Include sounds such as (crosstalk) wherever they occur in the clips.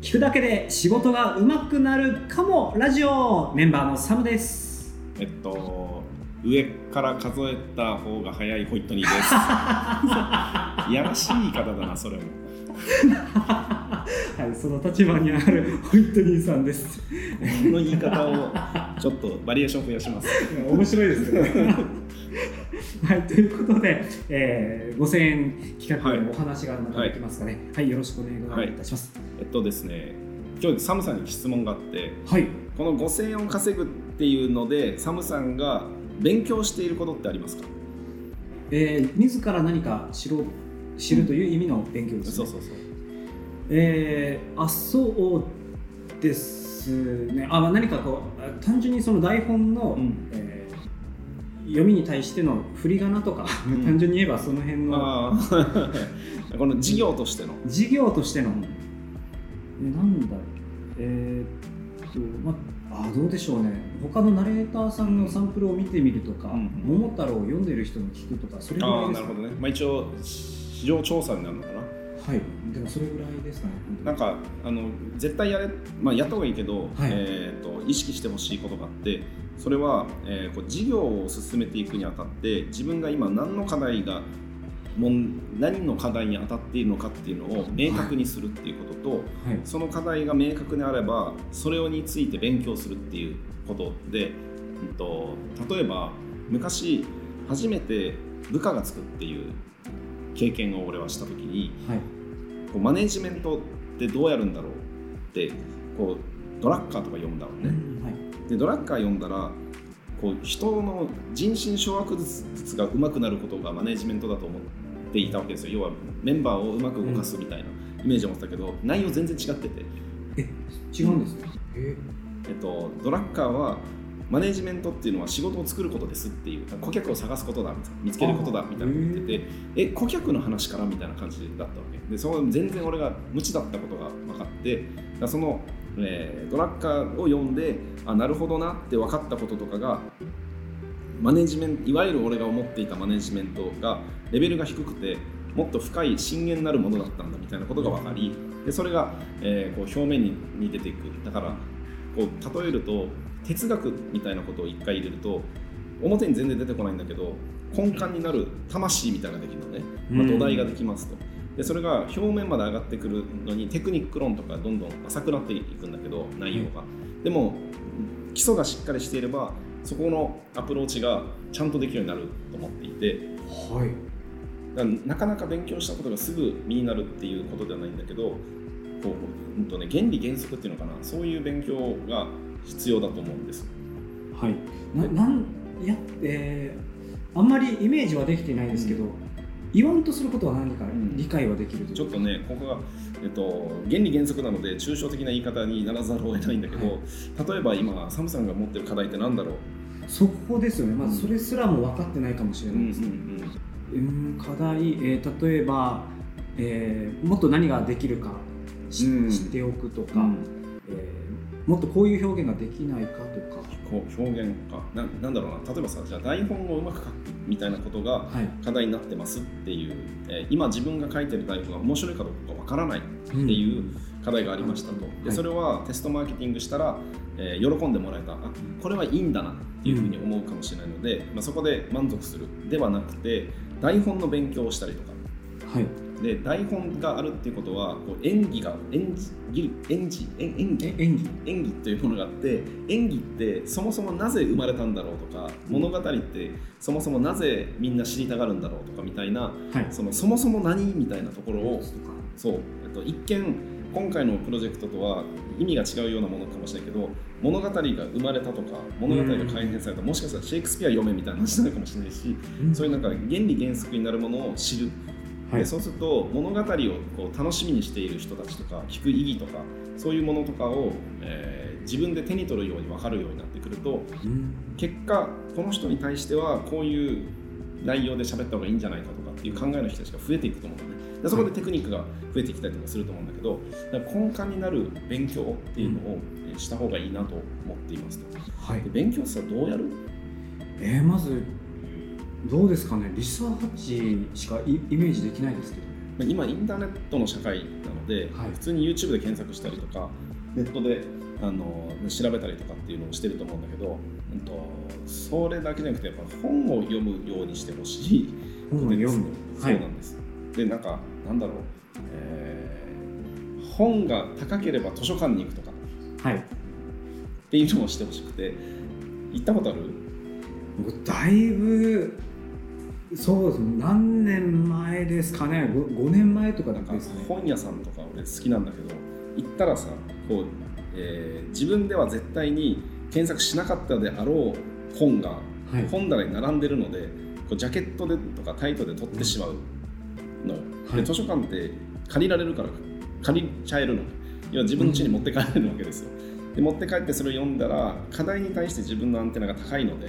聞くだけで仕事が上手くなるかもラジオ。メンバーのサムです。えっと上から数えた方が早いホイットニーです。い (laughs) やらしい言い方だなそれも。(laughs) はいその立場にあるホイットニーさんです。この言い方をちょっとバリエーション増やします。(laughs) 面白いですよね。はいということで、えー、5000円企画のお話がまたできますかね、はい、はい、よろしくお願いいたします、はい、えっとですね今日サムさんに質問があって、はい、この5000円を稼ぐっていうのでサムさんが勉強していることってありますか？えー、自ら何か知ろう知るという意味の勉強ですね、そうそうそう。えー、あそうですね。あ何かこう単純にその台本の、うん、えー、読みに対しての振り仮名とか、うん、(laughs) 単純に言えばその辺の。(laughs) この事業としての。事業としての、えなんだろう。えー、っとまあどうでしょうね。他のナレーターさんのサンプルを見てみるとか「うん、桃太郎」を読んでる人に聞くとかそれぐらいですか、ね、なるほどね、まあ、一応市場調査になるのかな。はい、でもそれぐらいですかね。なんかあの絶対やれ、まあ、やった方がいいけど、はい、えーと、意識してほしいことがあってそれは、えー、こう事業を進めていくにあたって自分が今何の課題がも何の課題に当たっているのかっていうのを明確にするっていうことと、はい。はい、その課題が明確であればそれについて勉強するっていうことで、うんと、例えば昔初めて部下がつくっていう経験を俺はした時に、はい、こうマネジメントってどうやるんだろうってこうドラッカーとか読んだのね、でドラッカー読んだらこう人の人心掌握術がうまくなることがマネジメントだと思っていたわけですよ。要はメンバーをうまく動かすみたいなイメージを持ってたけど、うん、内容全然違ってて。え違うんですね、え？えっと、ドラッカーはマネジメントっていうのは仕事を作ることですっていう顧客を探すことだ見つけることだみたいなこと言っててえ顧客の話からみたいな感じだったわけ。でその全然俺が無知だったことが分かってだその、えー、ドラッカーを読んであなるほどなって分かったこととかがマネジメントいわゆる俺が思っていたマネジメントがレベルが低くてもっと深い深淵なるものだったんだみたいなことが分かりでそれが、えー、こう表面に出ていくだからこう例えると哲学みたいなことを一回入れると表に全然出てこないんだけど根幹になる魂みたいなのができるのね、まあ、土台ができますと。でそれが表面まで上がってくるのにテクニック論とかどんどん浅くなっていくんだけど内容が。でも基礎がしっかりしていればそこのアプローチがちゃんとできるようになると思っていて、はい、だなかなか勉強したことがすぐ身になるっていうことではないんだけどこう、うんとね、原理原則っていうのかな。そういう勉強が必要だと思うんです。はい、ななんやえー、あんまりイメージはできてないですけど、うん、言わんとすることは何か理解はできる、うん、ちょっとねここが、えっと、原理原則なので抽象的な言い方にならざるを得ないんだけど、はい、例えば今サムさんが持ってる課題って何だろう？そこですよね。まずそれすらも分かってないかもしれないですね。うん、うん、課題、えー、例えば、えー、もっと何ができるか知っておくとか、えーもっとこういう表現ができないかとか。こう表現か。ななんだろうな。例えばさじゃあ台本をうまく書くみたいなことが課題になってますっていう、はい、えー、今自分が書いてる台本が面白いかどうかわからないっていう課題がありましたと、うん、でそれはテストマーケティングしたら、えー、喜んでもらえた。あこれはいいんだなっていうふうに思うかもしれないので、うん、まあ、そこで満足するではなくて台本の勉強をしたりとか、はい、で台本があるっていうことはこう演技が演技演技演技？演技？演技というものがあって演技ってそもそもなぜ生まれたんだろうとか、うん、物語ってそもそもなぜみんな知りたがるんだろうとかみたいな、はい、そのそもそも何みたいなところをそう、えっと、一見今回のプロジェクトとは意味が違うようなものかもしれないけど物語が生まれたとか物語が改変された、もしかしたらシェイクスピア読めみたいな話なのかもしれないし、うん、そういうなんか原理原則になるものを知るはい、でそうすると物語をこう楽しみにしている人たちとか聞く意義とかそういうものとかを、えー、自分で手に取るように分かるようになってくると、うん、結果この人に対してはこういう内容で喋った方がいいんじゃないかとかっていう考えの人たちが増えていくと思うのね。でそこでテクニックが増えてきたりとかすると思うんだけど根幹になる勉強っていうのをした方がいいなと思っていますと、はい、勉強さどうやる？えー、まずどうですかね？リサーチしかイメージできないですけど今インターネットの社会なので、はい、普通に YouTube で検索したりとかネットであの調べたりとかっていうのをしてると思うんだけど、うんと、それだけじゃなくてやっぱ本を読むようにしてほしい本を読む。そうなんです、はい、でなんかなんだろう、えー、本が高ければ図書館に行くとか、はい、っていうのをしてほしくて。行ったことある？だいぶそうです。何年前ですかね。5, 5年前とかです、ね、本屋さんとか俺好きなんだけど行ったらさこう、えー、自分では絶対に検索しなかったであろう本が本棚に並んでるので、はい、こうジャケットでとかタイトで撮ってしまうの、はい、で図書館って借りられるから借りちゃえるの。要は自分の家に持って帰れるわけですよ、で持って帰ってそれを読んだら課題に対して自分のアンテナが高いので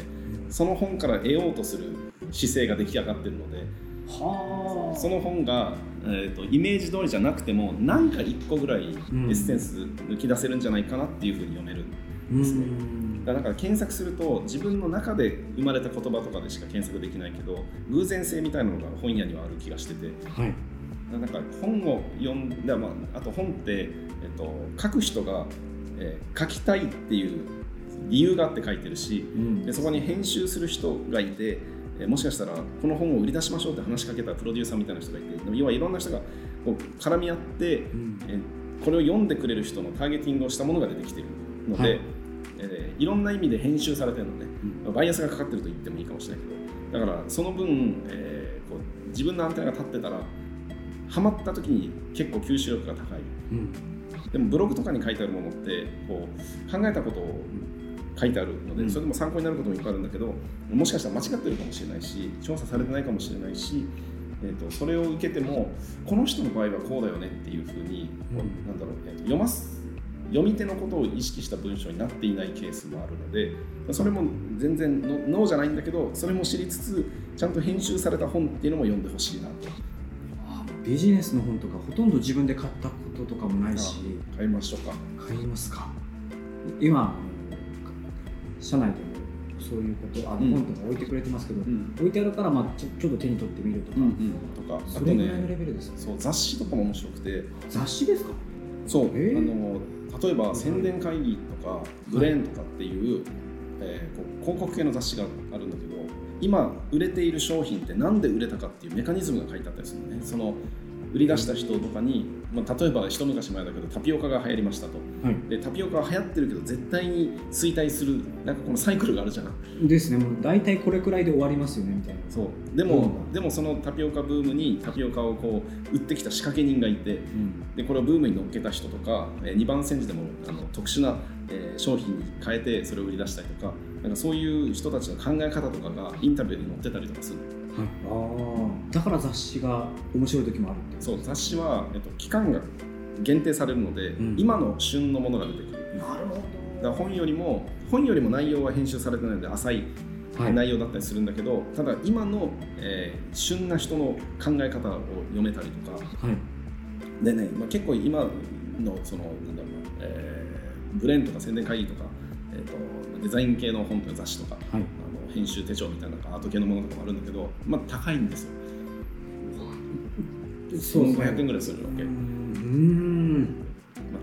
その本から得ようとする姿勢が出来上がってるのではその本が、えーと、イメージ通りじゃなくても何か1個ぐらいエッセンス抜き出せるんじゃないかなっていうふうに読めるんですね。だから検索すると自分の中で生まれた言葉とかでしか検索できないけど偶然性みたいなのが本屋にはある気がしてて、はい、なんか本を読んで、まあ、あと本って、えっと、書く人が、えー、書きたいっていう理由があって書いてるし、うん、でそこに編集する人がいてえもしかしたらこの本を売り出しましょうって話しかけたプロデューサーみたいな人がいて要はいろんな人がこう絡み合って、うん、えこれを読んでくれる人のターゲティングをしたものが出てきているので、はい。えー、いろんな意味で編集されてるので、うん、バイアスがかかってると言ってもいいかもしれないけどだからその分、えー、こう自分のアンテナが立ってたらハマった時に結構吸収力が高い、うん、でもブログとかに書いてあるものってこう考えたことを書いてあるので、それでも参考になることもいっぱいあるんだけどもしかしたら間違ってるかもしれないし調査されてないかもしれないし、えーと、それを受けてもこの人の場合はこうだよねっていうふうに、うん、なんだろう、えーと、読ます読み手のことを意識した文章になっていないケースもあるのでそれも全然ノーじゃないんだけどそれも知りつつちゃんと編集された本っていうのも読んでほしいなと。ビジネスの本とかほとんど自分で買ったこととかもないし。買いましょうか。買いますか。今社内でもそういうことあの本とか置いてくれてますけど、うん、置いてあるからまあちょちょっと手に取ってみるとか、うんうん、とかそれぐらいのレベルです、ね、そう雑誌とかも面白くて。雑誌ですか？そう、えー、あの例えば宣伝会議とかブレーンとかっていう,、えー、こう広告系の雑誌があるんだけど今売れている商品って何で売れたかっていうメカニズムが書いてあったりするのね。その売り出した人とかに、まあ、例えば一昔前だけどタピオカが流行りましたと、はい、でタピオカは流行ってるけど絶対に衰退するなんかこのサイクルがあるじゃんですね。もう大体これくらいで終わりますよねみたいな。そう。でも、うん、でもそのタピオカブームにタピオカをこう売ってきた仕掛け人がいて、うん、でこれをブームに乗っけた人とか、えー、2番煎じでもあの特殊な、えー、商品に変えてそれを売り出したりとかなんかそういう人たちの考え方とかがインタビューに載ってたりとかするはい、あだから雑誌が面白い時もあるそう雑誌は、えっと、期間が限定されるので、うん、今の旬のものが出てくる。なるほど。だ本よりも本よりも内容は編集されてないので浅い内容だったりするんだけど、はい、ただ今の、えー、旬な人の考え方を読めたりとか、はい、でね、まあ、結構今のそのなんだろうな、えー、ブレンとか宣伝会議とか、えーと、デザイン系の本とか雑誌とか、はい、編集手帳みたいなアート系のものとかもあるんだけど、まあ、高いんですよ。そう500円ぐらいするわけ。うん、まあ、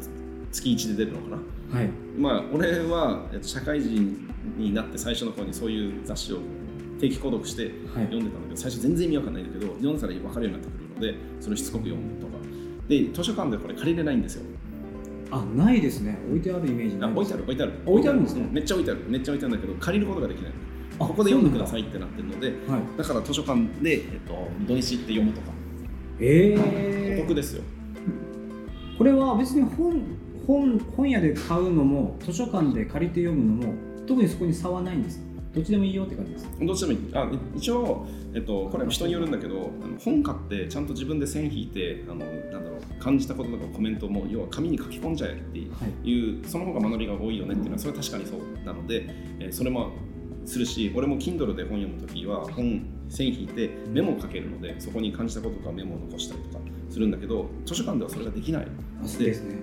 月1で出るのかな。はい、まあ俺は社会人になって最初の頃にそういう雑誌を定期購読して読んでたんだけど、はい、最初全然意味わかんないんだけど読んだら分かるようになってくるのでそれをしつこく読むとか。で図書館でこれ借りれないんですよ。あないですね。置いてあるイメージあ置いてある置いてある。置いてあるんですね。めっちゃ置いてある。めっちゃ置いてあるんだけど借りることができないここで読んでくださいってなってるので、はい、だから図書館で、えっと、土日って読むとか。ええー、お得ですよ。これは別に本本本屋で買うのも図書館で借りて読むのも特にそこに差はないんです。どっちでもいいよって感じです。どっちでもいい。あ一応、えっと、これは人によるんだけどあの本買ってちゃんと自分で線引いてあのなんだろう感じたこととかコメントも要は紙に書き込んじゃえっていう、はい、その方が学びが多いよねっていうのはそれは確かにそうなので、えー、それもするし俺も Kindle で本読む時は本線引いてメモを書けるのでそこに感じたこととかメモを残したりとかするんだけど図書館ではそれができない。でですね。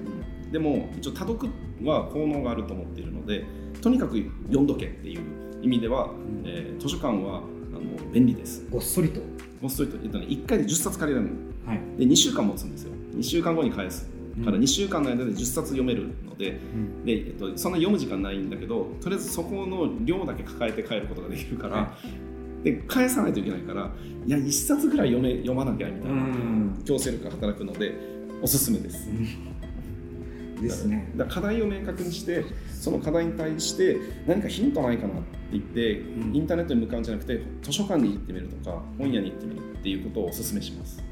でも一応多読は効能があると思っているのでとにかく読んどけっていう意味では、うん、えー、図書館はあの便利です。ごっそりと。ごっそりと、えっとね、1回で10冊借りられるはい、で2週間持つんですよ。2週間後に返す。から2週間の間で10冊読めるので,、でえっと、そんな読む時間ないんだけどとりあえずそこの量だけ抱えて帰ることができるから、はい、で返さないといけないからいや1冊ぐらい読め読まなきゃみたいな強制力が働くのでおすすめです。ですね、だ課題を明確にしてその課題に対して何かヒントないかなって言って、うん、インターネットに向かうんじゃなくて図書館に行ってみるとか本屋に行ってみるっていうことをお勧めします。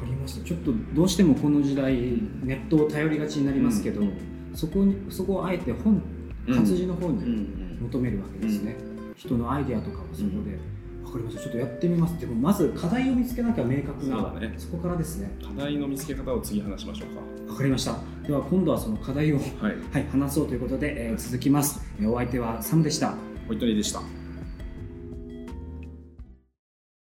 かりました。ちょっとどうしてもこの時代ネットを頼りがちになりますけど、うん、そこにそこをあえて本活字の方に求めるわけですね、人のアイデアとかをそこで、わかりました。ちょっとやってみます。でもまず課題を見つけなきゃ明確なそ,、ね、そこからですね。課題の見つけ方を次話しましょうか。わかりました。では今度はその課題を、はい、はい、話そうということで、えー、続きます。お相手はサムでした。ホイットニーでした